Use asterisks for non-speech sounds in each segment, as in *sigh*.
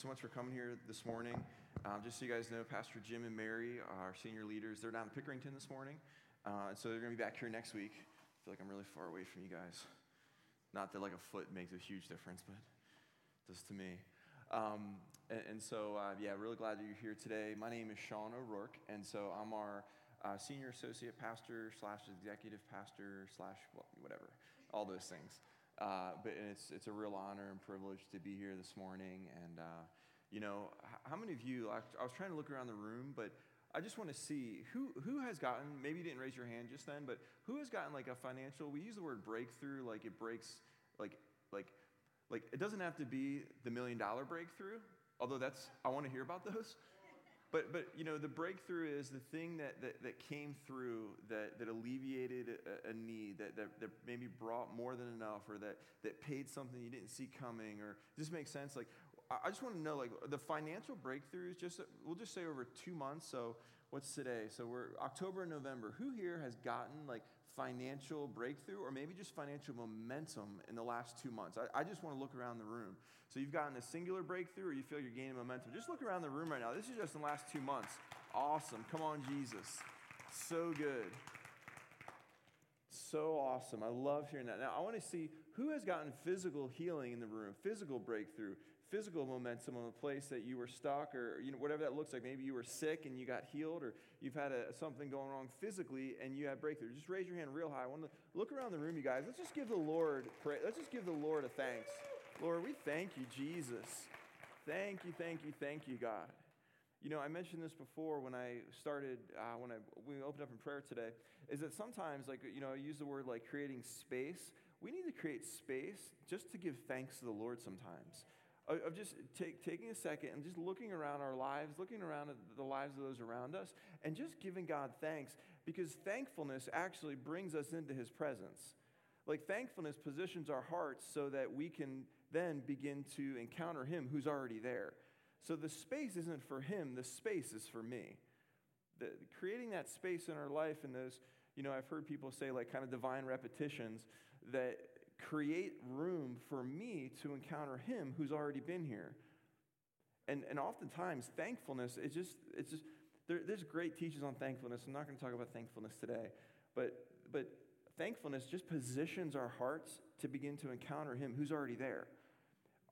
so much for coming here this morning. Um, just so you guys know, Pastor Jim and Mary, our senior leaders, they're down in Pickerington this morning. Uh, so they're going to be back here next week. I feel like I'm really far away from you guys. Not that like a foot makes a huge difference, but does to me. Um, and, and, so, uh, yeah, really glad that you're here today. My name is Sean O'Rourke, and so I'm our uh, senior associate pastor slash executive pastor slash whatever, all those things. Uh, but it's, it's a real honor and privilege to be here this morning. And, uh, you know, how many of you, I, I was trying to look around the room, but I just want to see who, who has gotten, maybe you didn't raise your hand just then, but who has gotten like a financial, we use the word breakthrough, like it breaks, like, like, like it doesn't have to be the million dollar breakthrough, although that's, I want to hear about those. But, but you know, the breakthrough is the thing that, that, that came through that, that alleviated a, a need, that, that, that maybe brought more than enough, or that, that paid something you didn't see coming, or does this make sense? Like, I just want to know, like, the financial breakthroughs, just, we'll just say over two months. So what's today? So we're October and November. Who here has gotten like financial breakthrough or maybe just financial momentum in the last two months? I, I just want to look around the room. So you've gotten a singular breakthrough or you feel you're gaining momentum. Just look around the room right now. This is just in the last two months. Awesome. Come on, Jesus. So good. So awesome. I love hearing that. Now, I want to see who has gotten physical healing in the room, physical breakthrough, physical momentum on a place that you were stuck or you know whatever that looks like maybe you were sick and you got healed or you've had a, something going wrong physically and you had breakthrough just raise your hand real high i want to look around the room you guys let's just give the lord pray let's just give the lord a thanks lord we thank you jesus. Thank you thank you thank you god. You know i mentioned this before when i started uh, when i we opened up in prayer today is that sometimes like you know i use the word like creating space. We need to create space just to give thanks to the lord sometimes. Of just take, taking a second and just looking around our lives, looking around at the lives of those around us, and just giving God thanks because thankfulness actually brings us into his presence. Like thankfulness positions our hearts so that we can then begin to encounter him who's already there. So the space isn't for him, the space is for me. The, creating that space in our life and those, you know, I've heard people say like kind of divine repetitions that create room for me to encounter him who's already been here. And, and oftentimes, thankfulness is just, it's just, there, there's great teachings on thankfulness. I'm not going to talk about thankfulness today, but, but thankfulness just positions our hearts to begin to encounter him who's already there.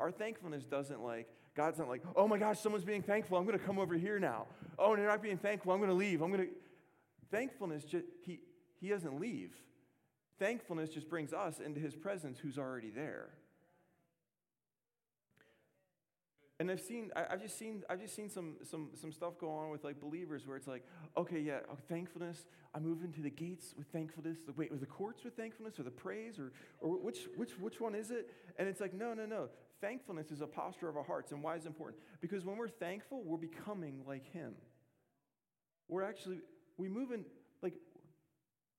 Our thankfulness doesn't like, God's not like, oh my gosh, someone's being thankful. I'm going to come over here now. Oh, and they're not being thankful. I'm going to leave. I'm going to. Thankfulness, just, he, he doesn't leave. Thankfulness just brings us into his presence who's already there. And I've seen, I, have just seen, I've just seen some, some, some stuff go on with like believers where it's like, okay, yeah, oh, thankfulness. I move into the gates with thankfulness. The, Wait, with the courts with thankfulness or the praise or, or which, which, which one is it? And it's like, no, no, no. Thankfulness is a posture of our hearts. And why is it important? Because when we're thankful, we're becoming like Him. We're actually, we move in, like,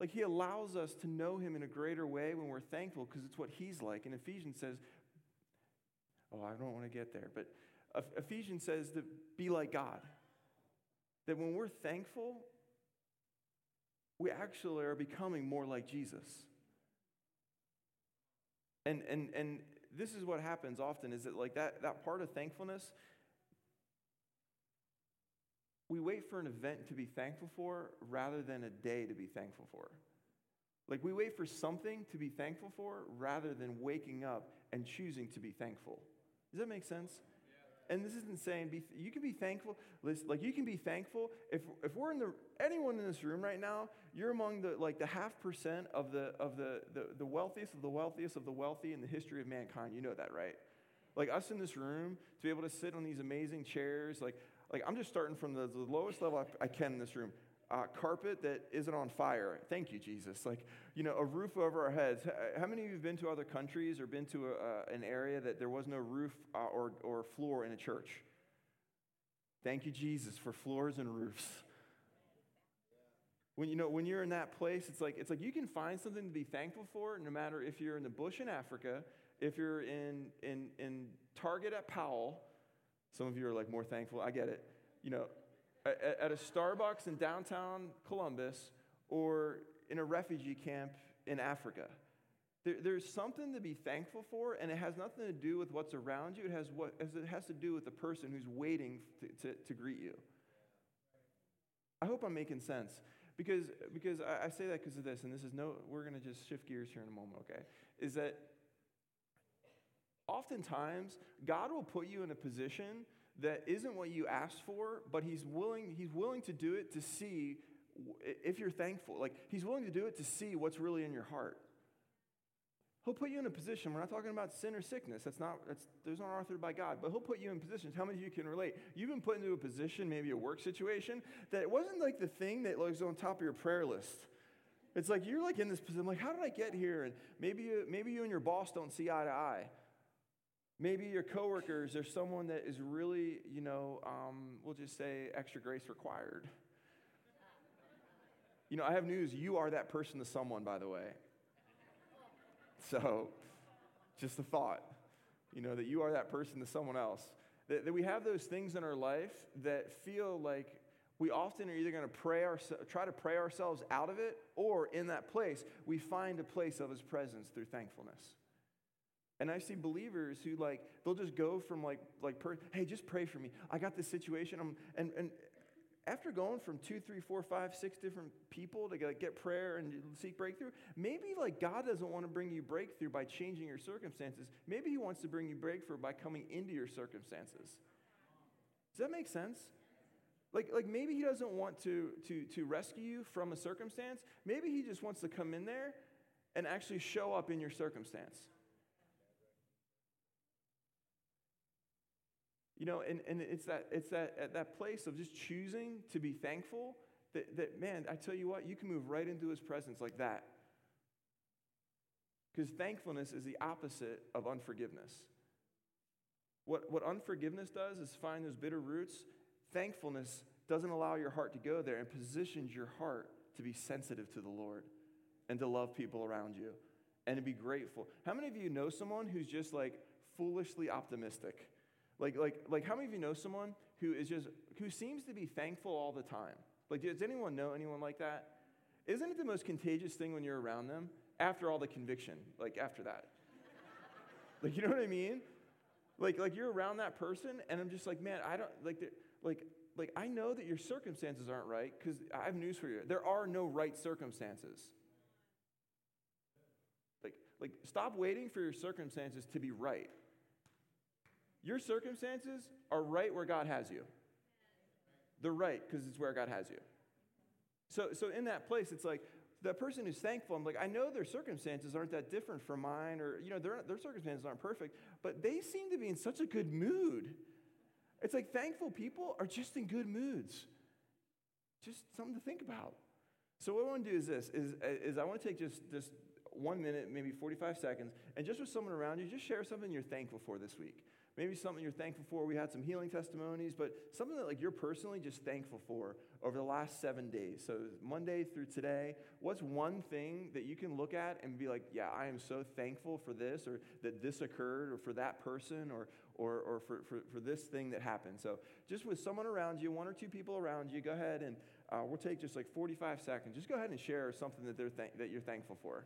like he allows us to know him in a greater way when we're thankful because it's what he's like. And Ephesians says, oh, I don't want to get there, but Ephesians says to be like God. That when we're thankful, we actually are becoming more like Jesus. And, and, and this is what happens often is that like that, that part of thankfulness we wait for an event to be thankful for rather than a day to be thankful for. Like we wait for something to be thankful for rather than waking up and choosing to be thankful. Does that make sense? And this isn't saying be, you can be thankful. Listen, like you can be thankful if, if we're in the anyone in this room right now, you're among the like the half percent of the of the, the the wealthiest of the wealthiest of the wealthy in the history of mankind. You know that, right? Like us in this room to be able to sit on these amazing chairs, like like I'm just starting from the, the lowest level I, I can in this room. Uh, carpet that isn't on fire. Thank you, Jesus. Like, you know, a roof over our heads. How many of you have been to other countries or been to a, an area that there was no roof uh, or, or floor in a church? Thank you, Jesus, for floors and roofs. When you know when you're in that place, it's like it's like you can find something to be thankful for, no matter if you're in the bush in Africa, if you're in in in Target at Powell, some of you are like more thankful. I get it. You know, at, a Starbucks in downtown Columbus or in a refugee camp in Africa. There, there's something to be thankful for, and it has nothing to do with what's around you. It has, what, it has to do with the person who's waiting to, to, to greet you. I hope I'm making sense. Because, because I, I say that because of this, and this is no, we're going to just shift gears here in a moment, okay? Is that oftentimes God will put you in a position that isn't what you asked for, but He's willing, He's willing to do it to see if you're thankful. Like, He's willing to do it to see what's really in your heart. He'll put you in a position. We're not talking about sin or sickness. That's not. That's those aren't authored by God. But He'll put you in positions. How many of you can relate? You've been put into a position, maybe a work situation, that it wasn't like the thing that was on top of your prayer list. It's like you're like in this position. Like, how did I get here? And maybe you, maybe you and your boss don't see eye to eye. Maybe your coworkers are someone that is really, you know, um, we'll just say extra grace required. You know, I have news. You are that person to someone, by the way. So, just a thought, you know, that you are that person to someone else. That, that we have those things in our life that feel like we often are either going to pray our, try to pray ourselves out of it, or in that place, we find a place of His presence through thankfulness. And I see believers who like they'll just go from like like hey, just pray for me. I got this situation. I'm, and and after going from two, three, four, five, six different people to get prayer and seek breakthrough, maybe like God doesn't want to bring you breakthrough by changing your circumstances. Maybe He wants to bring you breakthrough by coming into your circumstances. Does that make sense? Like, like maybe He doesn't want to, to, to rescue you from a circumstance. Maybe He just wants to come in there and actually show up in your circumstance. You know, and, and it's that it's that at that place of just choosing to be thankful that, that man, I tell you what, you can move right into his presence like that. Because thankfulness is the opposite of unforgiveness. What, what unforgiveness does is find those bitter roots. Thankfulness doesn't allow your heart to go there and positions your heart to be sensitive to the Lord and to love people around you and to be grateful. How many of you know someone who's just like foolishly optimistic? Like, like, like how many of you know someone who is just, who seems to be thankful all the time? Like, does anyone know anyone like that? Isn't it the most contagious thing when you're around them? After all the conviction, like after that. *laughs* like, you know what I mean? Like, like you're around that person, and I'm just like, man, I don't, like, like, like I know that your circumstances aren't right, because I have news for you. There are no right circumstances. Like, like, stop waiting for your circumstances to be right. Your circumstances are right where God has you. They're right because it's where God has you. So, so in that place, it's like the person who's thankful, I'm like, I know their circumstances aren't that different from mine, or, you know, their, their circumstances aren't perfect, but they seem to be in such a good mood. It's like thankful people are just in good moods. Just something to think about. So what I want to do is this, is, is I want to take just, just one minute, maybe 45 seconds, and just with someone around you, just share something you're thankful for this week. Maybe something you're thankful for. We had some healing testimonies, but something that like you're personally just thankful for over the last seven days. So Monday through today, what's one thing that you can look at and be like, yeah, I am so thankful for this, or that this occurred, or for that person, or or, or for, for, for this thing that happened. So just with someone around you, one or two people around you, go ahead and uh, we'll take just like 45 seconds. Just go ahead and share something that, they're th- that you're thankful for.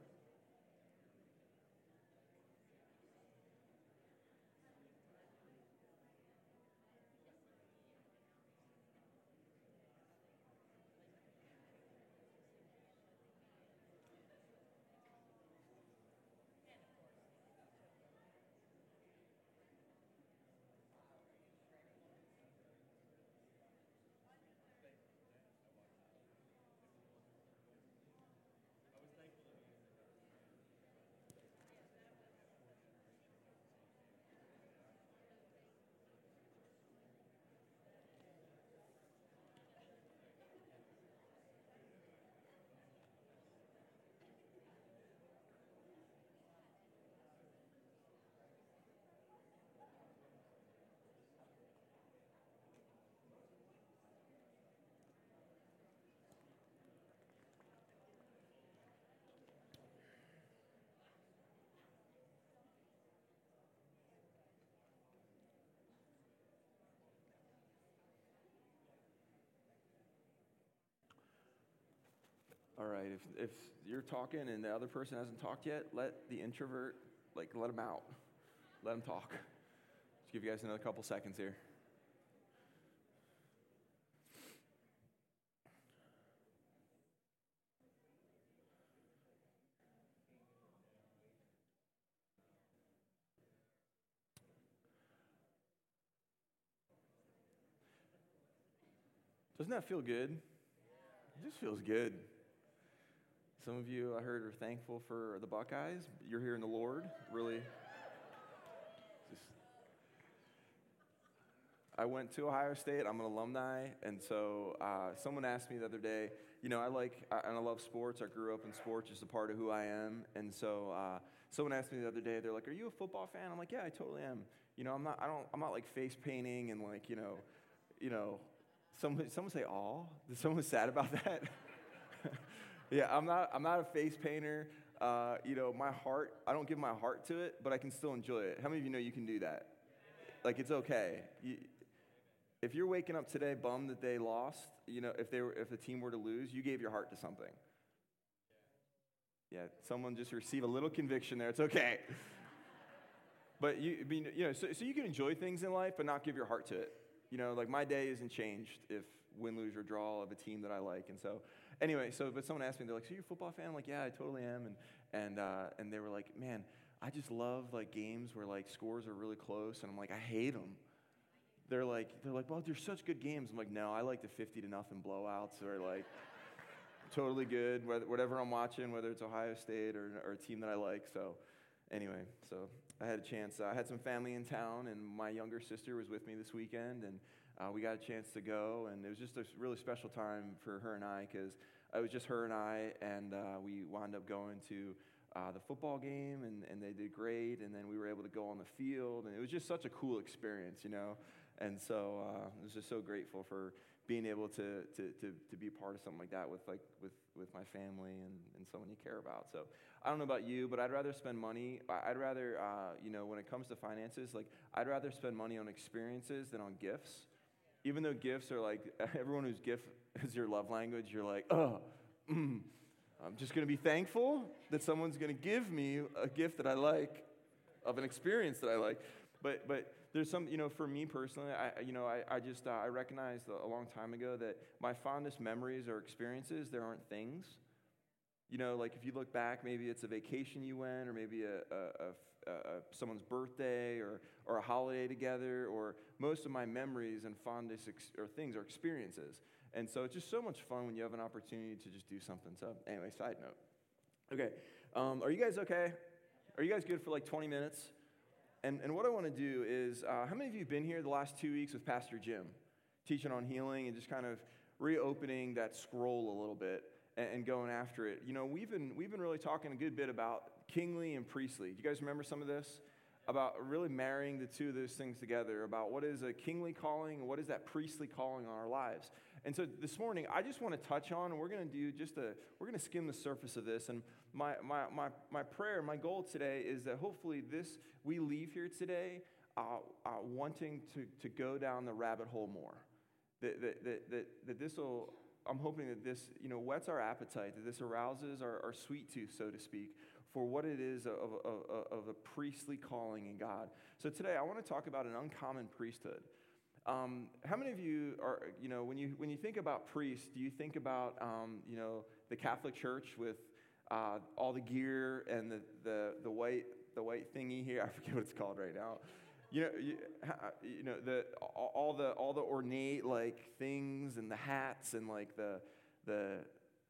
All right, if, if you're talking and the other person hasn't talked yet, let the introvert, like, let them out. Let them talk. Let's give you guys another couple seconds here. Doesn't that feel good? It just feels good. Some of you, I heard, are thankful for the Buckeyes. You're here in the Lord. Really. Just, I went to Ohio State. I'm an alumni. And so uh, someone asked me the other day, you know, I like, and I love sports. I grew up in sports, just a part of who I am. And so uh, someone asked me the other day, they're like, are you a football fan? I'm like, yeah, I totally am. You know, I'm not, I don't, I'm not like face painting and like, you know, you know, someone, someone say, "Aw." Did someone *laughs* sad about that? Yeah, I'm not. I'm not a face painter. Uh, you know, my heart. I don't give my heart to it, but I can still enjoy it. How many of you know you can do that? Like it's okay. You, if you're waking up today bummed that they lost, you know, if they were, if the team were to lose, you gave your heart to something. Yeah, someone just receive a little conviction there. It's okay. *laughs* but you, mean, you know, so, so you can enjoy things in life, but not give your heart to it. You know, like my day isn't changed if win, lose, or draw of a team that I like. And so, anyway, so but someone asked me, they're like, "So you're a football fan?" I'm like, "Yeah, I totally am." And and uh, and they were like, "Man, I just love like games where like scores are really close." And I'm like, "I hate them." They're like, they're like, "Well, they're such good games." I'm like, "No, I like the 50 to nothing blowouts or like." totally good, whatever I'm watching, whether it's Ohio State or, or a team that I like. So, anyway, so I had a chance. I had some family in town, and my younger sister was with me this weekend, and uh, we got a chance to go, and it was just a really special time for her and I because it was just her and I, and uh, we wound up going to uh, the football game, and, and they did great, and then we were able to go on the field, and it was just such a cool experience, you know. And so uh, I was just so grateful for being able to, to, to, to be part of something like that with, like, with, with my family and, and someone you care about. So I don't know about you, but I'd rather spend money. I'd rather, uh, you know, when it comes to finances, like, I'd rather spend money on experiences than on gifts. Even though gifts are like, *laughs* everyone whose gift is your love language, you're like, oh, mm, I'm just going to be thankful that someone's going to give me a gift that I like, of an experience that I like. But, but there's some, you know, for me personally, I, you know, I, I just, uh, I recognized a long time ago that my fondest memories or experiences, there aren't things. You know, like if you look back, maybe it's a vacation you went, or maybe a, a, a, a, someone's birthday, or, or a holiday together, or most of my memories and fondest ex- or things are experiences. And so it's just so much fun when you have an opportunity to just do something. So, anyway, side note. Okay, um, are you guys okay? Are you guys good for like 20 minutes? And, and what I want to do is, uh, how many of you have been here the last two weeks with Pastor Jim, teaching on healing and just kind of reopening that scroll a little bit and, and going after it? You know, we've been, we've been really talking a good bit about kingly and priestly. Do you guys remember some of this? About really marrying the two of those things together, about what is a kingly calling and what is that priestly calling on our lives. And so this morning, I just want to touch on, and we're going to do just a, we're going to skim the surface of this. And my, my, my, my prayer, my goal today is that hopefully this, we leave here today uh, uh, wanting to, to go down the rabbit hole more. That, that, that, that, that this will, I'm hoping that this, you know, whets our appetite, that this arouses our, our sweet tooth, so to speak, for what it is of, of, of a priestly calling in God. So today, I want to talk about an uncommon priesthood. Um, how many of you are, you know, when you, when you think about priests, do you think about, um, you know, the Catholic Church with uh, all the gear and the, the, the, white, the white thingy here? *laughs* I forget what it's called right now. You know, you, you know the, all, the, all the ornate, like, things and the hats and, like, the, the,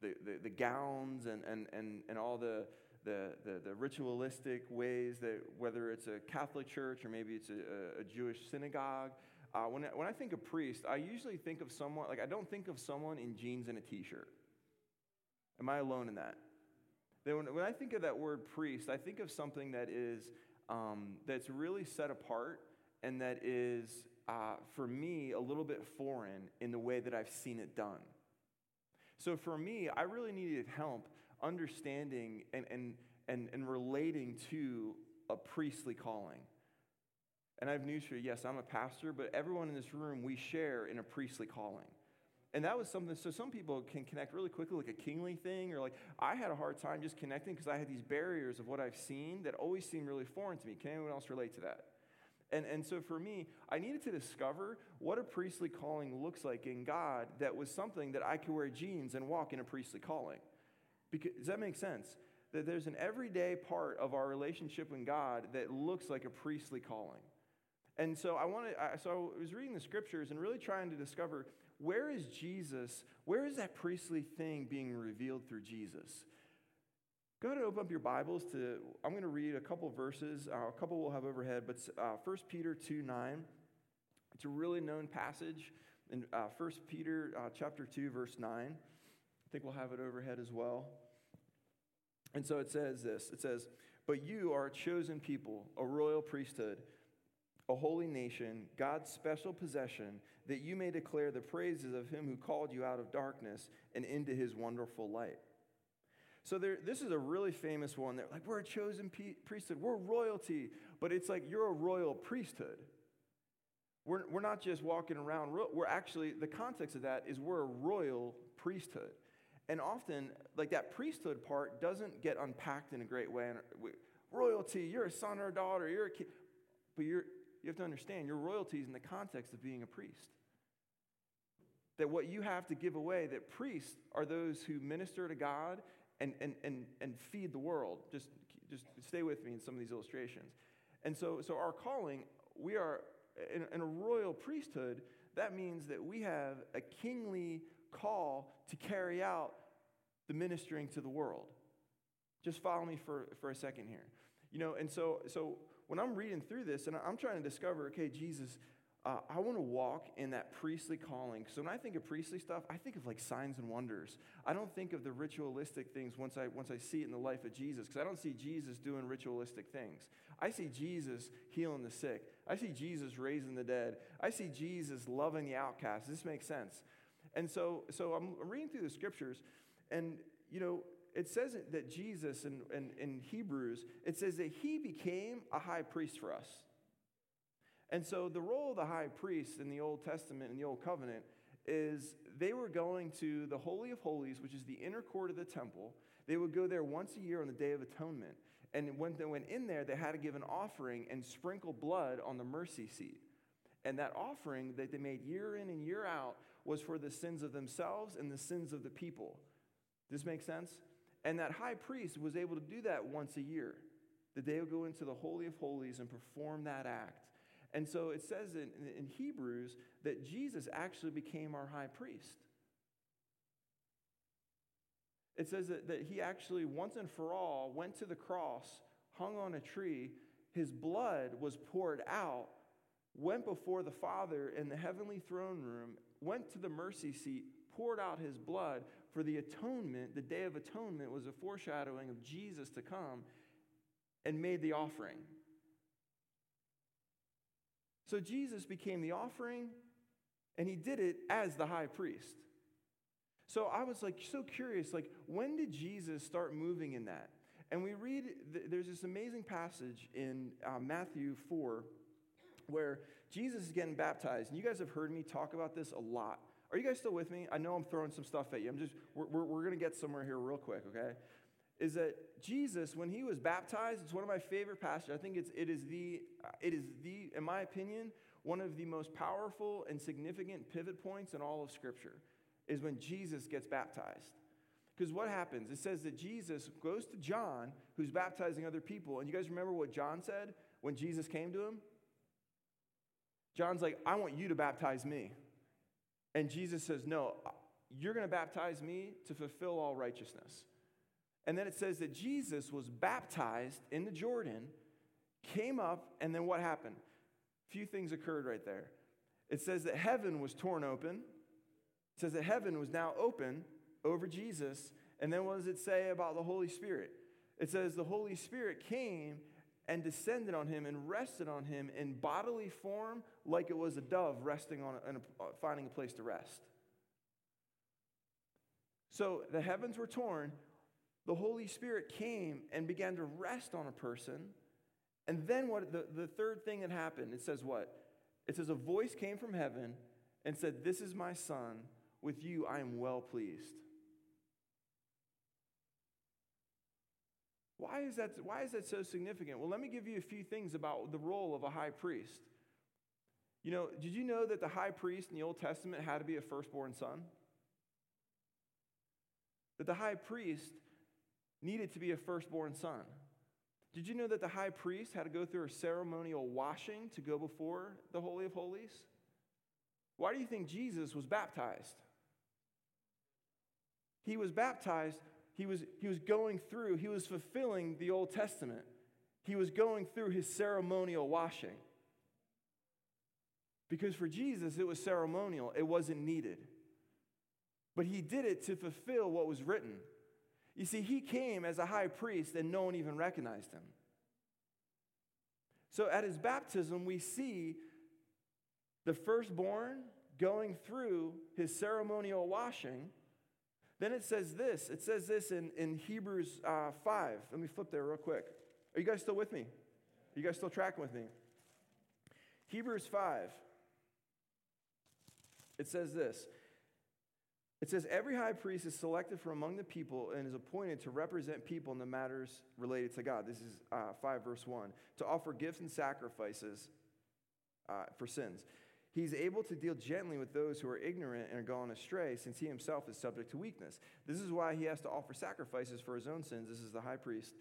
the, the, the gowns and, and, and, and all the, the, the, the, ritualistic ways that whether it's a Catholic church or maybe it's a, a Jewish synagogue, uh, when, I, when I think of priest, I usually think of someone, like, I don't think of someone in jeans and a t shirt. Am I alone in that? Then when, when I think of that word priest, I think of something that is, um, that's really set apart and that is, uh, for me, a little bit foreign in the way that I've seen it done. So for me, I really needed help understanding and, and, and, and relating to a priestly calling. And I have news for you. Yes, I'm a pastor, but everyone in this room, we share in a priestly calling. And that was something, so some people can connect really quickly, like a kingly thing, or like I had a hard time just connecting because I had these barriers of what I've seen that always seemed really foreign to me. Can anyone else relate to that? And, and so for me, I needed to discover what a priestly calling looks like in God that was something that I could wear jeans and walk in a priestly calling. Because, does that make sense? That there's an everyday part of our relationship with God that looks like a priestly calling. And so I wanted, so I was reading the scriptures and really trying to discover where is Jesus, where is that priestly thing being revealed through Jesus? Go ahead and open up your Bibles to, I'm going to read a couple verses. Uh, a couple we'll have overhead, but uh, 1 Peter 2 9. It's a really known passage in uh, 1 Peter uh, chapter 2, verse 9. I think we'll have it overhead as well. And so it says this it says, But you are a chosen people, a royal priesthood a holy nation, God's special possession, that you may declare the praises of him who called you out of darkness and into his wonderful light. So there, this is a really famous one. They're like, we're a chosen priesthood, we're royalty, but it's like you're a royal priesthood. We're, we're not just walking around, we're actually, the context of that is we're a royal priesthood. And often, like that priesthood part doesn't get unpacked in a great way. Royalty, you're a son or a daughter, you're a kid, but you're, you have to understand your royalty is in the context of being a priest. That what you have to give away, that priests are those who minister to God and, and, and, and feed the world. Just, just stay with me in some of these illustrations. And so, so our calling, we are in, in a royal priesthood, that means that we have a kingly call to carry out the ministering to the world. Just follow me for, for a second here. You know, and so, so when I'm reading through this and I'm trying to discover, okay, Jesus, uh, I want to walk in that priestly calling. So when I think of priestly stuff, I think of like signs and wonders. I don't think of the ritualistic things once I, once I see it in the life of Jesus, because I don't see Jesus doing ritualistic things. I see Jesus healing the sick. I see Jesus raising the dead. I see Jesus loving the outcast. This makes sense. And so, so I'm reading through the scriptures, and you know, it says that Jesus in, in, in, Hebrews, it says that he became a high priest for us. And so the role of the high priest in the Old Testament and the Old Covenant is they were going to the Holy of Holies, which is the inner court of the temple. They would go there once a year on the Day of Atonement. And when they went in there, they had to give an offering and sprinkle blood on the mercy seat. And that offering that they made year in and year out was for the sins of themselves and the sins of the people. Does this make sense? And that high priest was able to do that once a year, that they would go into the Holy of Holies and perform that act. And so it says in, in Hebrews that Jesus actually became our high priest. It says that, that he actually, once and for all, went to the cross, hung on a tree, his blood was poured out, went before the Father in the heavenly throne room, went to the mercy seat, poured out his blood for the atonement, the Day of Atonement was a foreshadowing of Jesus to come and made the offering. So Jesus became the offering and he did it as the high priest. So I was like so curious like when did Jesus start moving in that? And we read there's this amazing passage in uh, Matthew 4 where Jesus is getting baptized. And you guys have heard me talk about this a lot. Are you guys still with me? I know I'm throwing some stuff at you. I'm just, we're, we're, we're going to get somewhere here real quick, okay? Is that Jesus, when he was baptized, it's one of my favorite passages. I think it's, it is the, it is the, in my opinion, one of the most powerful and significant pivot points in all of Scripture is when Jesus gets baptized. Because what happens? It says that Jesus goes to John, who's baptizing other people. And you guys remember what John said when Jesus came to him? John's like, I want you to baptize me. And Jesus says, No, you're going to baptize me to fulfill all righteousness. And then it says that Jesus was baptized in the Jordan, came up, and then what happened? A few things occurred right there. It says that heaven was torn open. It says that heaven was now open over Jesus. And then what does it say about the Holy Spirit? It says the Holy Spirit came and descended on him and rested on him in bodily form like it was a dove resting on and uh, finding a place to rest. So the heavens were torn, the Holy Spirit came and began to rest on a person. And then what the, the third thing that happened, it says what? It says a voice came from heaven and said, This is my son, with you I am well pleased. Why is, that, why is that so significant? Well, let me give you a few things about the role of a high priest. You know, did you know that the high priest in the Old Testament had to be a firstborn son? That the high priest needed to be a firstborn son. Did you know that the high priest had to go through a ceremonial washing to go before the Holy of Holies? Why do you think Jesus was baptized? He was baptized, he was, he was going through, he was fulfilling the Old Testament. He was going through his ceremonial washing. Because for Jesus, it was ceremonial, it wasn't needed. But he did it to fulfill what was written. You see, he came as a high priest and no one even recognized him. So at his baptism, we see the firstborn going through his ceremonial washing. Then it says this it says this in, in Hebrews uh, 5. Let me flip there real quick. Are you guys still with me? Are you guys still tracking with me? Hebrews 5. It says this it says, Every high priest is selected from among the people and is appointed to represent people in the matters related to God. This is uh, 5 verse 1. To offer gifts and sacrifices uh, for sins. He's able to deal gently with those who are ignorant and are gone astray, since he himself is subject to weakness. This is why he has to offer sacrifices for his own sins. This is the high priest,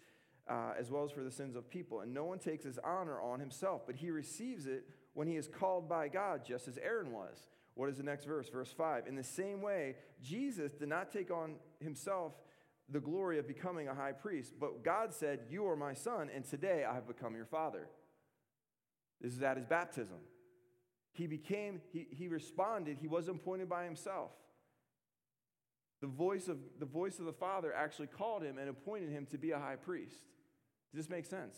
uh, as well as for the sins of people. And no one takes his honor on himself, but he receives it when he is called by God, just as Aaron was. What is the next verse? Verse 5. In the same way, Jesus did not take on himself the glory of becoming a high priest, but God said, You are my son, and today I have become your father. This is at his baptism. He became, he, he responded, he wasn't appointed by himself. The voice, of, the voice of the Father actually called him and appointed him to be a high priest. Does this make sense?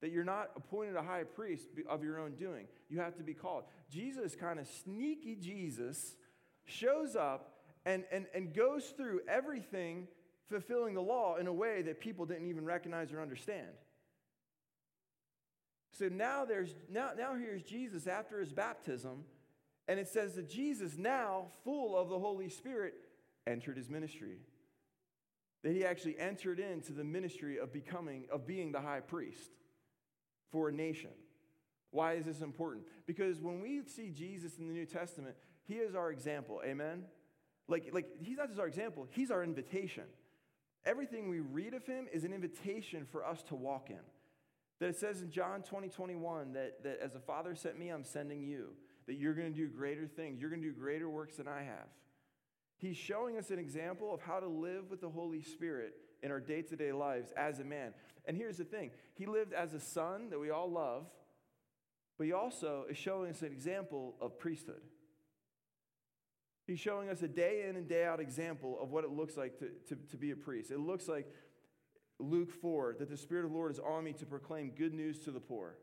That you're not appointed a high priest of your own doing. You have to be called. Jesus, kind of sneaky Jesus, shows up and, and, and goes through everything fulfilling the law in a way that people didn't even recognize or understand. So now there's now, now here's Jesus after his baptism, and it says that Jesus, now full of the Holy Spirit, entered his ministry. That he actually entered into the ministry of becoming, of being the high priest for a nation. Why is this important? Because when we see Jesus in the New Testament, he is our example. Amen? Like, like he's not just our example, he's our invitation. Everything we read of him is an invitation for us to walk in. That it says in John 20, 21, that, that as the Father sent me, I'm sending you. That you're going to do greater things. You're going to do greater works than I have. He's showing us an example of how to live with the Holy Spirit in our day to day lives as a man. And here's the thing He lived as a son that we all love, but He also is showing us an example of priesthood. He's showing us a day in and day out example of what it looks like to, to, to be a priest. It looks like Luke 4 that the Spirit of the Lord is on me to proclaim good news to the poor,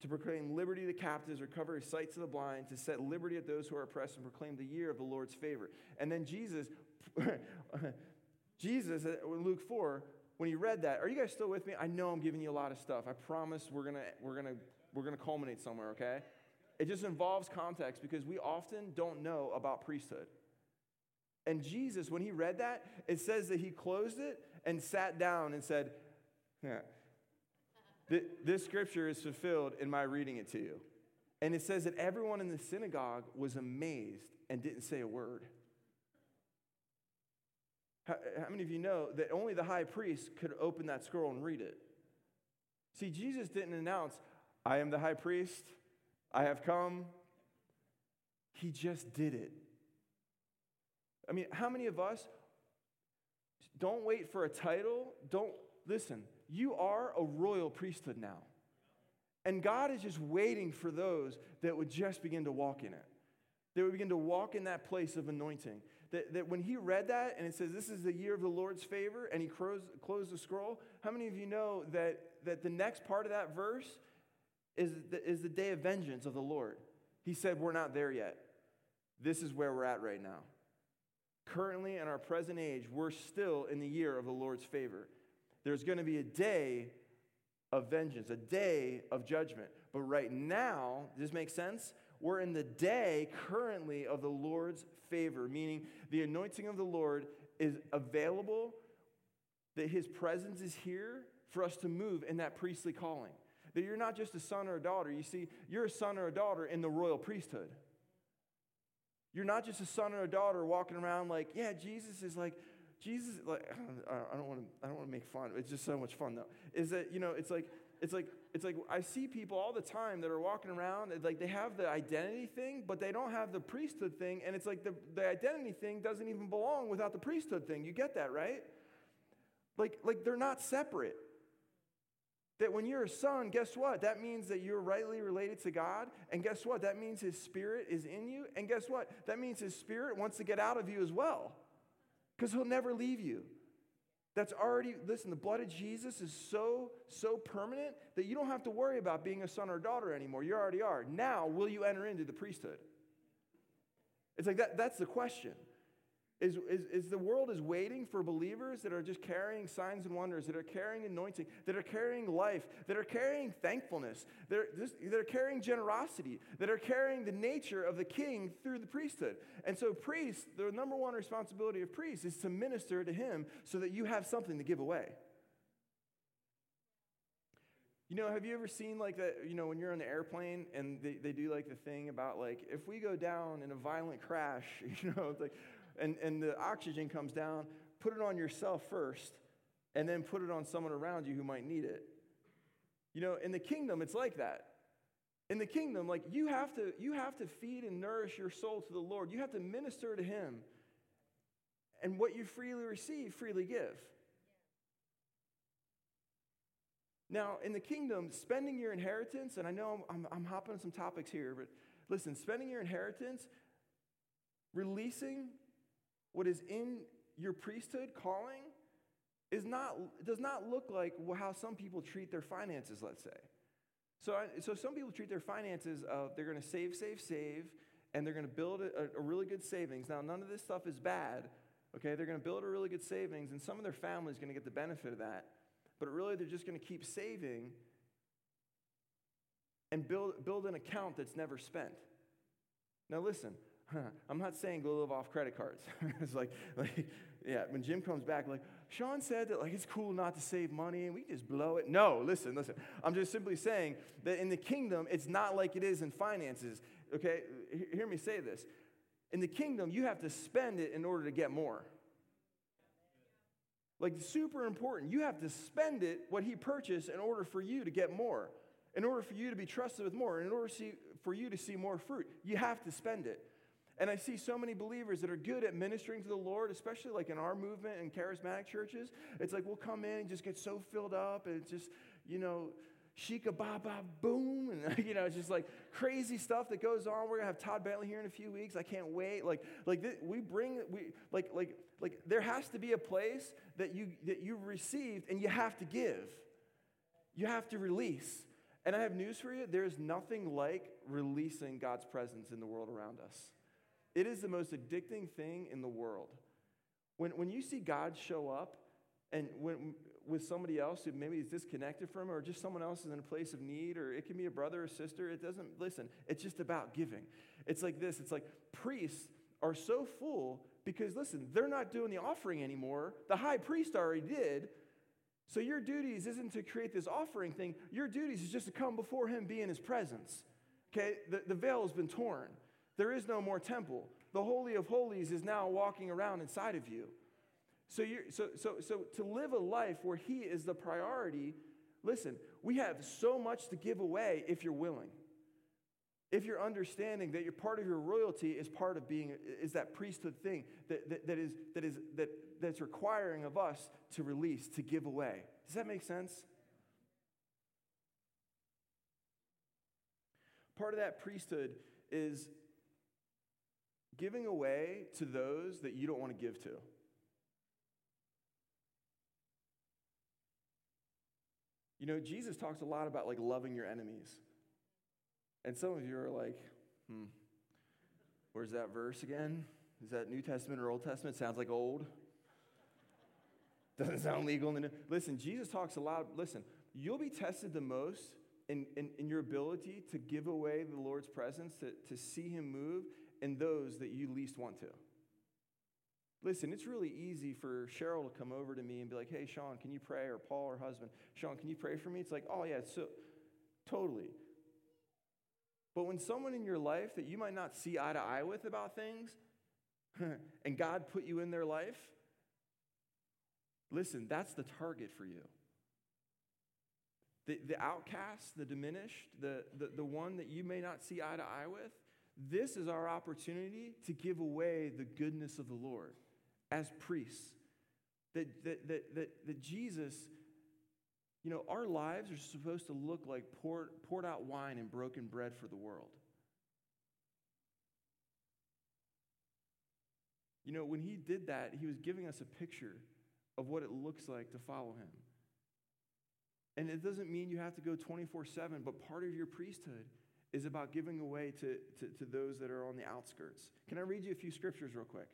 to proclaim liberty to the captives, recover sight to the blind, to set liberty at those who are oppressed, and proclaim the year of the Lord's favor. And then Jesus, *laughs* Jesus, uh, in Luke 4, when he read that, are you guys still with me? I know I'm giving you a lot of stuff. I promise we're gonna we're gonna we're gonna culminate somewhere, okay? It just involves context because we often don't know about priesthood. And Jesus, when he read that, it says that he closed it and sat down and said, yeah, This scripture is fulfilled in my reading it to you. And it says that everyone in the synagogue was amazed and didn't say a word. How, how, many of you know that only the high priest could open that scroll and read it? See, Jesus didn't announce, I am the high priest, I have come. He just did it. I mean, how many of us don't wait for a title? Don't listen. You are a royal priesthood now. And God is just waiting for those that would just begin to walk in it. They would begin to walk in that place of anointing. That, that when he read that and it says, This is the year of the Lord's favor, and he closed, closed the scroll, how many of you know that, that the next part of that verse is the, is the day of vengeance of the Lord? He said, We're not there yet. This is where we're at right now. Currently, in our present age, we're still in the year of the Lord's favor. There's going to be a day of vengeance, a day of judgment. But right now, does this make sense? we're in the day currently of the Lord's favor, meaning the anointing of the Lord is available, that his presence is here for us to move in that priestly calling. That you're not just a son or a daughter. You see, you're a son or a daughter in the royal priesthood. You're not just a son or a daughter walking around like, yeah, Jesus is like, Jesus, like, I don't want to, I don't want to make fun. It's just so much fun though. Is that you know, it's like, it's like, it's like I see people all the time that are walking around, like they have the identity thing, but they don't have the priesthood thing, and it's like the, the identity thing doesn't even belong without the priesthood thing. You get that, right? Like, like they're not separate. That when you're a son, guess what? That means that you're rightly related to God. And guess what? That means His Spirit is in you. And guess what? That means His Spirit wants to get out of you as well. Because He'll never leave you. That's already, listen, the blood of Jesus is so, so permanent that you don't have to worry about being a son or daughter anymore. You already are. Now, will you enter into the priesthood? It's like that, that's the question is, is, is the world is waiting for believers that are just carrying signs and wonders, that are carrying anointing, that are carrying life, that are carrying thankfulness, that are, just, that are carrying generosity, that are carrying the nature of the king through the priesthood. And so, priests, the number one responsibility of priests is to minister to him so that you have something to give away. You know, have you ever seen like that, you know, when you're on the airplane and they, they do like the thing about like, if we go down in a violent crash, *laughs* you know, it's like, and, and the oxygen comes down, put it on yourself first, and then put it on someone around you who might need it. You know, in the kingdom, it's like that. In the kingdom, like you have to, you have to feed and nourish your soul to the Lord. You have to minister to Him. And what you freely receive, freely give. Now, in the kingdom, spending your inheritance, and I know I'm, I'm, I'm hopping on some topics here, but listen, spending your inheritance, releasing what is in your priesthood calling is not, does not look like how some people treat their finances, let's say. So, so some people treat their finances of they're going to save, save, save, and they're going to build a, a really good savings. Now, none of this stuff is bad, okay? They're going to build a really good savings, and some of their family is going to get the benefit of that. But really, they're just going to keep saving and build, build an account that's never spent. Now, listen, *laughs* I'm not saying go live off credit cards. *laughs* it's like, like, yeah, when Jim comes back, like, Sean said that like it's cool not to save money and we just blow it. No, listen, listen. I'm just simply saying that in the kingdom, it's not like it is in finances. Okay, hear me say this. In the kingdom, you have to spend it in order to get more. Like, super important. You have to spend it, what he purchased, in order for you to get more, in order for you to be trusted with more, in order see, for you to see more fruit. You have to spend it. And I see so many believers that are good at ministering to the Lord, especially like in our movement and charismatic churches. It's like we'll come in and just get so filled up, and it's just, you know, shika ba ba boom, and *laughs* you know, it's just like crazy stuff that goes on. We're gonna have Todd Bentley here in a few weeks. I can't wait. Like, like this, we bring we like like like there has to be a place that you that you received and you have to give. You have to release. And I have news for you. There is nothing like releasing God's presence in the world around us. It is the most addicting thing in the world. When, when you see God show up and when, with somebody else who maybe is disconnected from or just someone else is in a place of need, or it can be a brother or sister, it doesn't, listen, it's just about giving. It's like this it's like priests are so full because, listen, they're not doing the offering anymore. The high priest already did. So your duties isn't to create this offering thing. Your duties is just to come before him, be in his presence. Okay? The, the veil has been torn. There is no more temple. The Holy of Holies is now walking around inside of you. So, you so, so, so to live a life where He is the priority, listen, we have so much to give away if you're willing. If you're understanding that you're part of your royalty is part of being, is that priesthood thing that, that, that, is, that, is, that, that's requiring of us to release, to give away. Does that make sense? Part of that priesthood is giving away to those that you don't want to give to. You know, Jesus talks a lot about like loving your enemies. And some of you are like, hmm, where's that verse again? Is that New Testament or Old Testament? Sounds like old. Doesn't sound legal in the New. Listen, Jesus talks a lot. Listen, you'll be tested the most in, in, in your ability to give away the Lord's presence, to, to see Him move in those that you least want to. Listen, it's really easy for Cheryl to come over to me and be like, hey, Sean, can you pray? Or Paul, her husband, Sean, can you pray for me? It's like, oh, yeah, so totally. But when someone in your life that you might not see eye to eye with about things, *laughs* and God put you in their life, listen, that's the target for you. The, the outcast, the diminished, the, the, the one that you may not see eye to eye with, this is our opportunity to give away the goodness of the Lord as priests. That, that, that, that, that Jesus, you know, our lives are supposed to look like poured, poured out wine and broken bread for the world. You know, when he did that, he was giving us a picture of what it looks like to follow him. And it doesn't mean you have to go 24 7, but part of your priesthood is about giving away to, to, to, those that are on the outskirts. Can I read you a few scriptures real quick?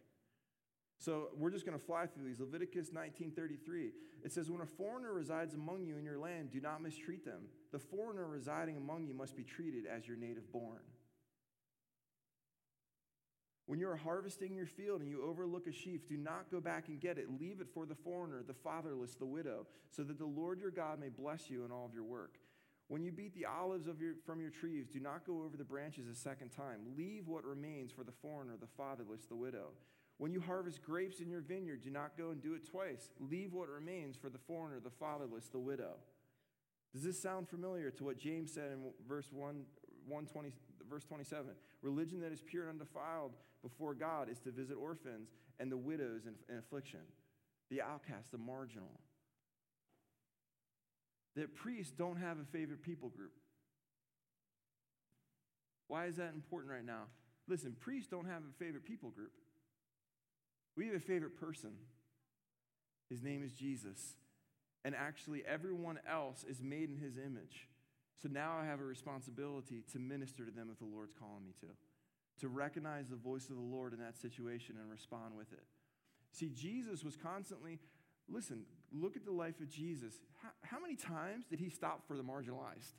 So we're just going to fly through these. Leviticus 19:33. It says, "When a foreigner resides among you in your land, do not mistreat them. The foreigner residing among you must be treated as your native born." When you are harvesting your field and you overlook a sheaf, do not go back and get it. Leave it for the foreigner, the fatherless, the widow, so that the Lord your God may bless you in all of your work. When you beat the olives your, from your trees, do not go over the branches a second time. Leave what remains for the foreigner, the fatherless, the widow. When you harvest grapes in your vineyard, do not go and do it twice. Leave what remains for the foreigner, the fatherless, the widow. Does this sound familiar to what James said in verse 1, 120, verse 27? Religion that is pure and undefiled before God is to visit orphans and the widows in, in affliction, the outcast, the marginal. That priests don't have a favorite people group. Why is that important right now? Listen, priests don't have a favorite people group. We have a favorite person. His name is Jesus. And actually, everyone else is made in his image. So now I have a responsibility to minister to them if the Lord's calling me to to recognize the voice of the Lord in that situation and respond with it. See, Jesus was constantly, listen, look at the life of Jesus. How, how, many times did he stop for the marginalized?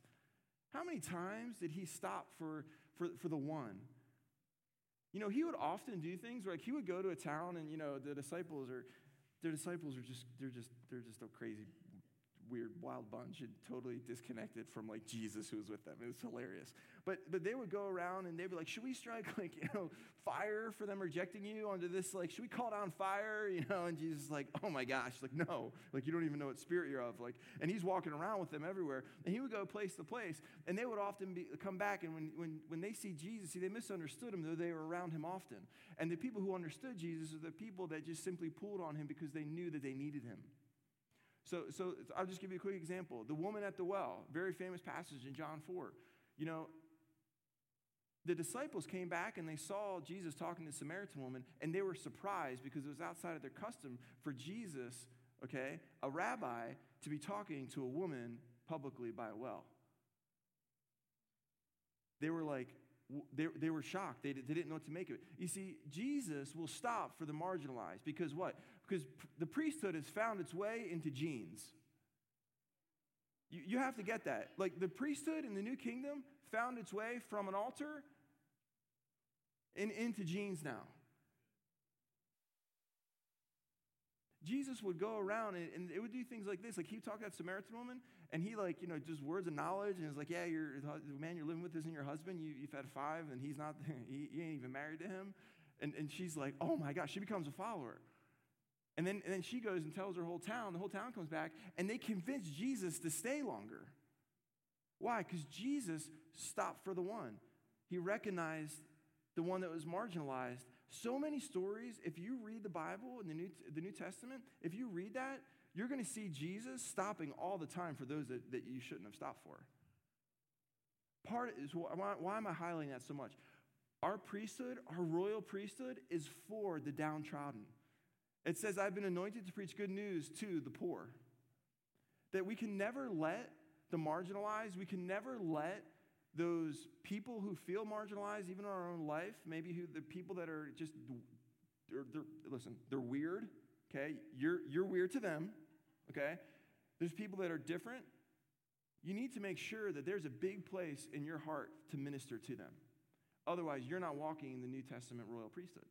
How many times did he stop for, for, for the one? You know, he would often do things like he would go to a town and, you know, the disciples are, their disciples are just, they're just, they're just a crazy weird, wild bunch and totally disconnected from like Jesus who was with them. It was hilarious. But but they would go around and they'd be like, should we strike *laughs* like, you know, fire for them rejecting you onto this? Like, should we call down fire? *laughs* You know, and Jesus is like, oh my gosh, like, no, like you don't even know what spirit you're of. Like, and he's walking around with them everywhere. And he would go place to place. And they would often be, come back and when when when they see Jesus, see, they misunderstood him, though they were around him often. And the people who understood Jesus are the people that just simply pulled on him because they knew that they needed him. So, so I'll just give you a quick example. The woman at the well, very famous passage in John 4. You know, the disciples came back and they saw Jesus talking to the Samaritan woman, and they were surprised because it was outside of their custom for Jesus, okay, a rabbi, to be talking to a woman publicly by a well. They were like, they, they were shocked. They, they didn't know what to make of it. You see, Jesus will stop for the marginalized because what? Because the priesthood has found its way into jeans. You, you have to get that. Like the priesthood in the new kingdom found its way from an altar and into jeans now. Jesus would go around and, and, it would do things like this. Like he would talk to that Samaritan woman, and he like, you know, just words of knowledge, and it's like, yeah, the man you're living with isn't your husband. You, have had five, and he's not, there, *laughs* he, you ain't even married to him. And, and she's like, oh my gosh, she becomes a follower. And then, and then she goes and tells her whole town. The whole town comes back, and they convince Jesus to stay longer. Why? Because Jesus stopped for the one. He recognized the one that was marginalized. So many stories, if you read the Bible in the New, the New Testament, if you read that, you're going to see Jesus stopping all the time for those that, that you shouldn't have stopped for. Part is why, why am I highlighting that so much? Our priesthood, our royal priesthood, is for the downtrodden. It says, I've been anointed to preach good news to the poor. That we can never let the marginalized, we can never let those people who feel marginalized, even in our own life, maybe who the people that are just, they're, they're, listen, they're weird, okay? You're, you're weird to them, okay? There's people that are different. you need to make sure that there's a big place in your heart to minister to them. Otherwise, you're not walking in the New Testament royal priesthood.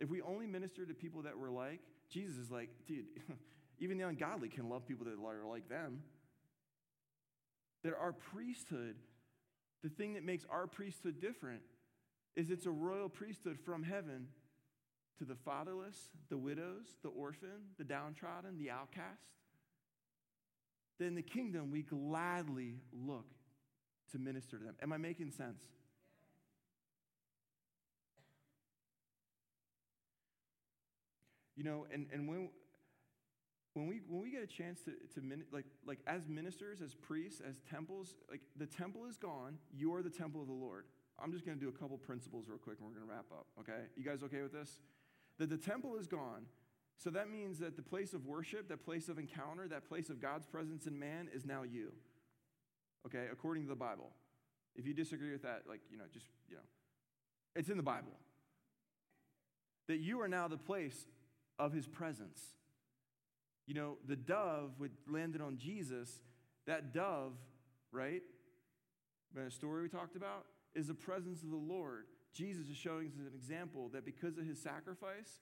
If we only minister to people that we're like, Jesus is like, dude, *laughs* even the ungodly can love people that are like them. That our priesthood, the thing that makes our priesthood different, is it's a royal priesthood from heaven to the fatherless, the widows, the orphan, the downtrodden, the outcast. Then the kingdom, we gladly look to minister to them. Am I making sense? You know, and, and when, when, we, when we get a chance to, to min, like, like as ministers, as priests, as temples, like the temple is gone, you're the temple of the Lord. I'm just going to do a couple principles real quick and we're going to wrap up, okay? You guys okay with this? That the temple is gone. So that means that the place of worship, that place of encounter, that place of God's presence in man is now you. Okay, according to the Bible. If you disagree with that, like, you know, just, you know, it's in the Bible. That you are now the place of his presence. You know, the dove would landed on Jesus. That dove, right? The story we talked about is the presence of the Lord. Jesus is showing us an example that because of his sacrifice,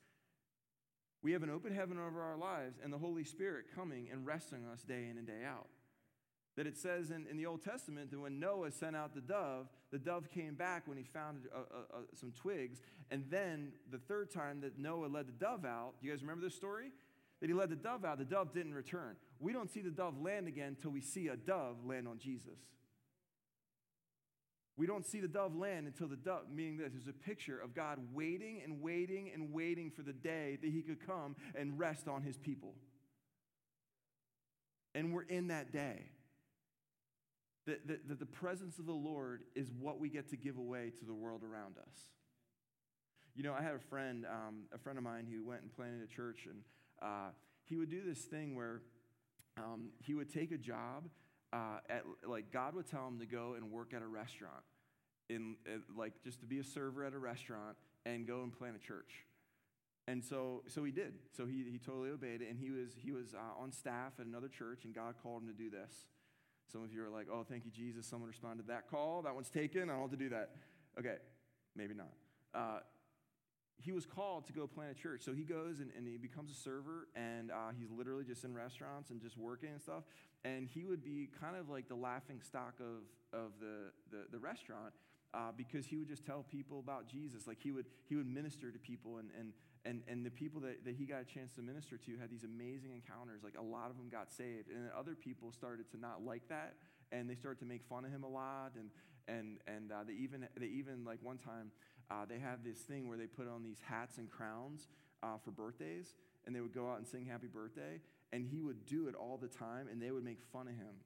we have an open heaven over our lives and the Holy Spirit coming and resting us day in and day out. That it says in, in the Old Testament that when Noah sent out the dove, the dove came back when he found a, a, a, some twigs. And then the third time that Noah led the dove out, do you guys remember this story? That he led the dove out, the dove didn't return. We don't see the dove land again until we see a dove land on Jesus. We don't see the dove land until the dove, meaning this, is a picture of God waiting and waiting and waiting for the day that he could come and rest on his people. And we're in that day. That, that, that the presence of the Lord is what we get to give away to the world around us. You know, I had a friend, um, a friend of mine who went and planted a church, and uh, he would do this thing where um, he would take a job. Uh, at, like God would tell him to go and work at a restaurant, in, like just to be a server at a restaurant and go and plant a church. And so, so he did. So he, he totally obeyed it, and he was he was uh, on staff at another church, and God called him to do this. Some of you are like, oh, thank you, Jesus. Someone responded that call. That one's taken. I don't have to do that. Okay, maybe not. Uh, he was called to go plant a church. So he goes and, and he becomes a server, and uh, he's literally just in restaurants and just working and stuff. And he would be kind of like the laughing stock of, of the, the, the restaurant uh, because he would just tell people about Jesus. Like he would, he would minister to people, and, and, and, and the people that, that he got a chance to minister to had these amazing encounters. Like a lot of them got saved. And then other people started to not like that, and they started to make fun of him a lot. And, and, and uh, they, even, they even, like one time, uh, they had this thing where they put on these hats and crowns uh, for birthdays, and they would go out and sing happy birthday. And he would do it all the time, and they would make fun of him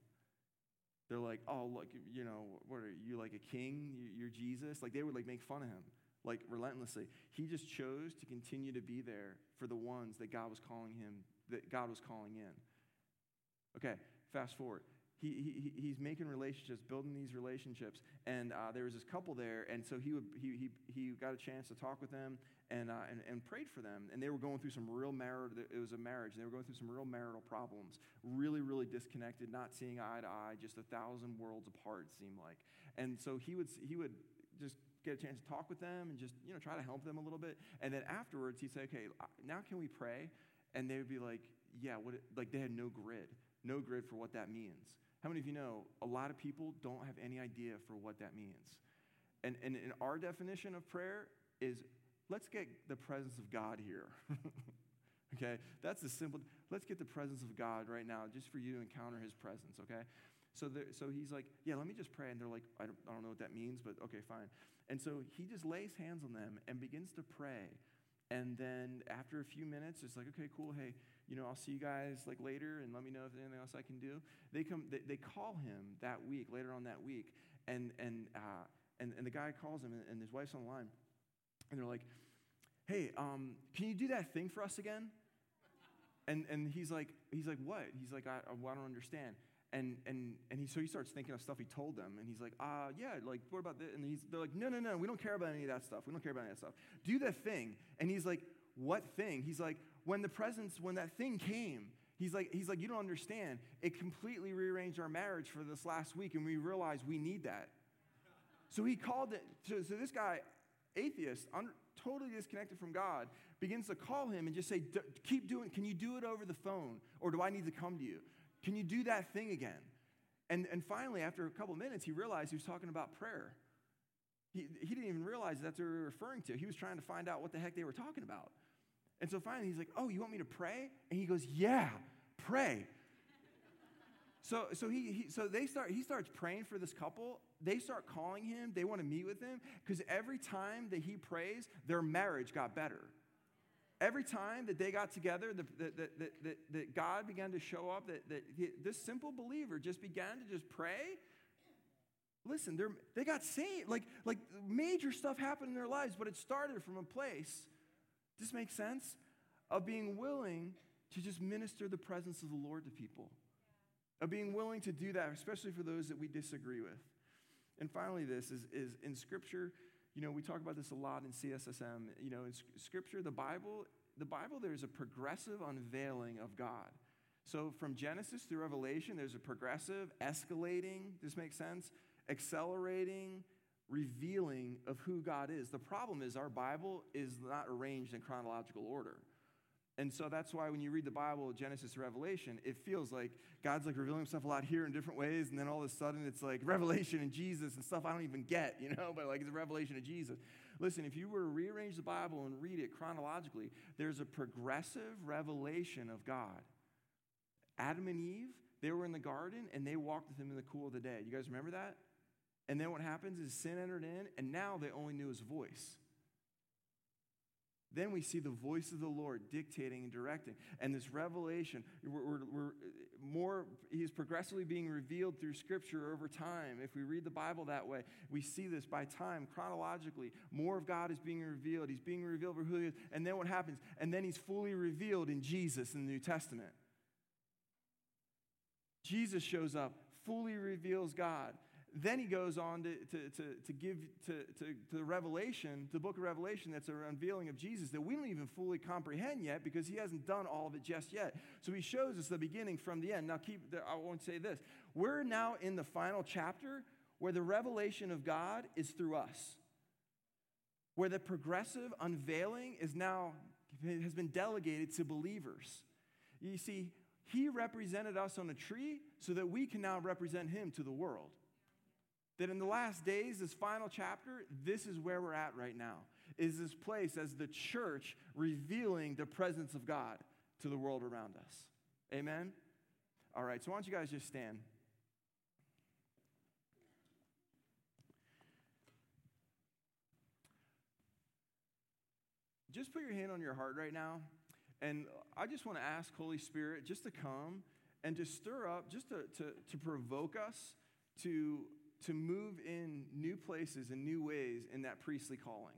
they're like, oh, look, you know, what are you like a king? You're Jesus. Like they would like make fun of him, like relentlessly. He just chose to continue to be there for the ones that God was calling him, that God was calling in. Okay, fast forward. He, he, he's making relationships, building these relationships. And uh, there was this couple there, and so he, would, he, he, he got a chance to talk with them and, uh, and, and prayed for them. And they were going through some real marital, it was a marriage, and they were going through some real marital problems. Really, really disconnected, not seeing eye to eye, just a thousand worlds apart, it seemed like. And so he would, he would just get a chance to talk with them and just, you know, try to help them a little bit. And then afterwards, he'd say, okay, uh, now can we pray? And they would be like, yeah, what, like they had no grid, no grid for what that means. How many of you know a lot of people don't have any idea for what that means? And, and in our definition of prayer is let's get the presence of God here. *laughs* okay? That's the simple. Let's get the presence of God right now just for you to encounter his presence, okay? So, there, so he's like, yeah, let me just pray. And they're like, I don't, I don't know what that means, but okay, fine. And so he just lays hands on them and begins to pray. And then after a few minutes, it's like, okay, cool. Hey, you know, I'll see you guys like later and let me know if there's anything else I can do. They come, they, they call him that week, later on that week. And, and, uh, and, and the guy calls him and, his wife's on the line. And they're like, hey, um, can you do that thing for us again? And, and he's like, he's like, what? He's like, I, I don't understand. And, and, and he, so he starts thinking of stuff he told them. And he's like, uh, yeah, like, what about this? And he's, they're like, no, no, no, we don't care about any of that stuff. We don't care about any of that stuff. Do that thing. And he's like, what thing? He's like, when the presence, when that thing came, He's like, he's like, you don't understand. It completely rearranged our marriage for this last week, and we realized we need that. So he called it. So, so this guy, atheist, un, totally disconnected from God, begins to call him and just say, keep doing, can you do it over the phone? Or do I need to come to you? Can you do that thing again? And, and finally, after a couple minutes, he realized he was talking about prayer. He, he didn't even realize that's what they were referring to. He was trying to find out what the heck they were talking about. And so finally, he's like, Oh, you want me to pray? And he goes, Yeah, pray. *laughs* so, so, he, he, so they start, he starts praying for this couple. They start calling him. They want to meet with him because every time that he prays, their marriage got better. Every time that they got together, that, that, that, that, God began to show up, that, that this simple believer just began to just pray. Listen, they're, they got saved. Like, like major stuff happened in their lives, but it started from a place, this make sense? Of being willing to just minister the presence of the Lord to people. Of being willing to do that, especially for those that we disagree with. And finally, this is, is in Scripture, you know, we talk about this a lot in CSSM. You know, in Scripture, the Bible, the Bible, there's a progressive unveiling of God. So from Genesis through Revelation, there's a progressive, escalating, this makes sense, accelerating, revealing of who God is. The problem is our Bible is not arranged in chronological order. And so that's why when you read the Bible, Genesis to Revelation, it feels like God's like revealing himself a lot here in different ways, and then all of a sudden it's like revelation and Jesus and stuff I don't even get, you know, *laughs* but like it's a revelation of Jesus. Listen, if you were to rearrange the Bible and read it chronologically, there's a progressive revelation of God. Adam and Eve, they were in the garden and they walked with him in the cool of the day. You guys remember that? And then what happens is sin entered in, and now they only knew his voice. Then we see the voice of the Lord dictating and directing. And this revelation, we're, we're, we're, more, he's progressively being revealed through Scripture over time. If we read the Bible that way, we see this by time, chronologically. More of God is being revealed. He's being revealed for who he is. And then what happens? And then he's fully revealed in Jesus in the New Testament. Jesus shows up, fully reveals God. Then he goes on to, to, to, to give to, to, to the Revelation, the book of Revelation, that's a unveiling of Jesus that we don't even fully comprehend yet because he hasn't done all of it just yet. So he shows us the beginning from the end. Now, keep, I won't say this. We're now in the final chapter where the revelation of God is through us, where the progressive unveiling is now has been delegated to believers. You see, he represented us on a tree so that we can now represent him to the world that in the last days, this final chapter, this is where we're at right now. Is this place as the church revealing the presence of God to the world around us. Amen? All right, so why don't you guys just stand? Just put your hand on your heart right now. And I just want to ask Holy Spirit just to come and to stir up, just to, to, to provoke us to to move in new places and new ways in that priestly calling.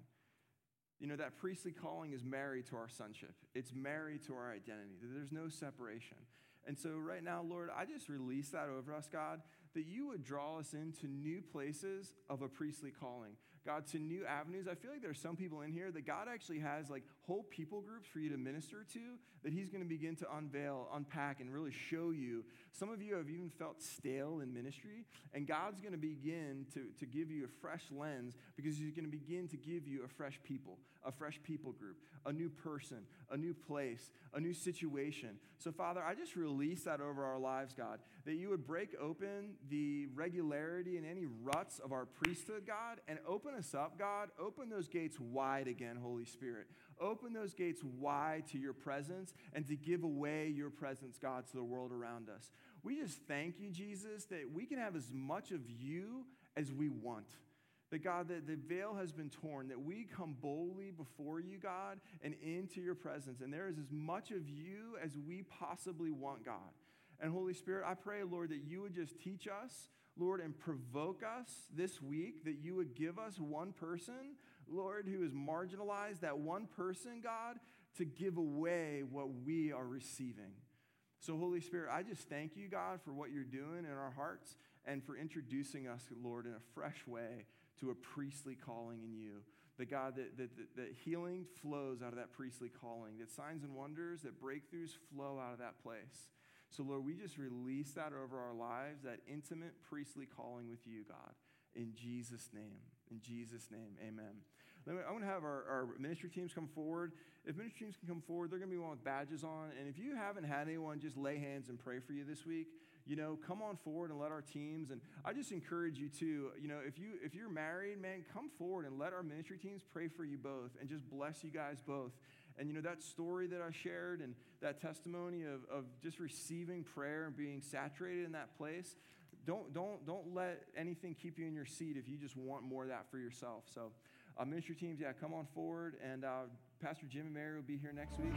You know, that priestly calling is married to our sonship, it's married to our identity. There's no separation. And so, right now, Lord, I just release that over us, God, that you would draw us into new places of a priestly calling. God, to new avenues. I feel like there's some people in here that God actually has like whole people groups for you to minister to that He's going to begin to unveil, unpack, and really show you. Some of you have even felt stale in ministry, and God's going to begin to, to give you a fresh lens because He's going to begin to give you a fresh people, a fresh people group, a new person, a new place, a new situation. So, Father, I just release that over our lives, God, that you would break open the regularity and any ruts of our priesthood, God, and open us up, God. Open those gates wide again, Holy Spirit. Open those gates wide to your presence and to give away your presence, God, to the world around us. We just thank you, Jesus, that we can have as much of you as we want. That God, that the veil has been torn, that we come boldly before you, God, and into your presence. And there is as much of you as we possibly want, God. And Holy Spirit, I pray, Lord, that you would just teach us, Lord, and provoke us this week, that you would give us one person, Lord, who is marginalized, that one person, God, to give away what we are receiving. So, Holy Spirit, I just thank you, God, for what you're doing in our hearts and for introducing us, Lord, in a fresh way to a priestly calling in you. that God, that, that, that, that healing flows out of that priestly calling, that signs and wonders, that breakthroughs flow out of that place. So, Lord, we just release that over our lives, that intimate priestly calling with you, God. In Jesus' name. In Jesus' name, amen. I'm going to have our, our, ministry teams come forward. If ministry teams can come forward, they're going to be one with badges on. And if you haven't had anyone just lay hands and pray for you this week, you know, come on forward and let our teams. And I just encourage you to, you know, if you if you're married, man, come forward and let our ministry teams pray for you both and just bless you guys both. And you know, that story that I shared and that testimony of, of just receiving prayer and being saturated in that place, don't, don't, don't let anything keep you in your seat if you just want more of that for yourself. So, uh, ministry teams, yeah, come on forward. And uh, Pastor Jim and Mary will be here next week.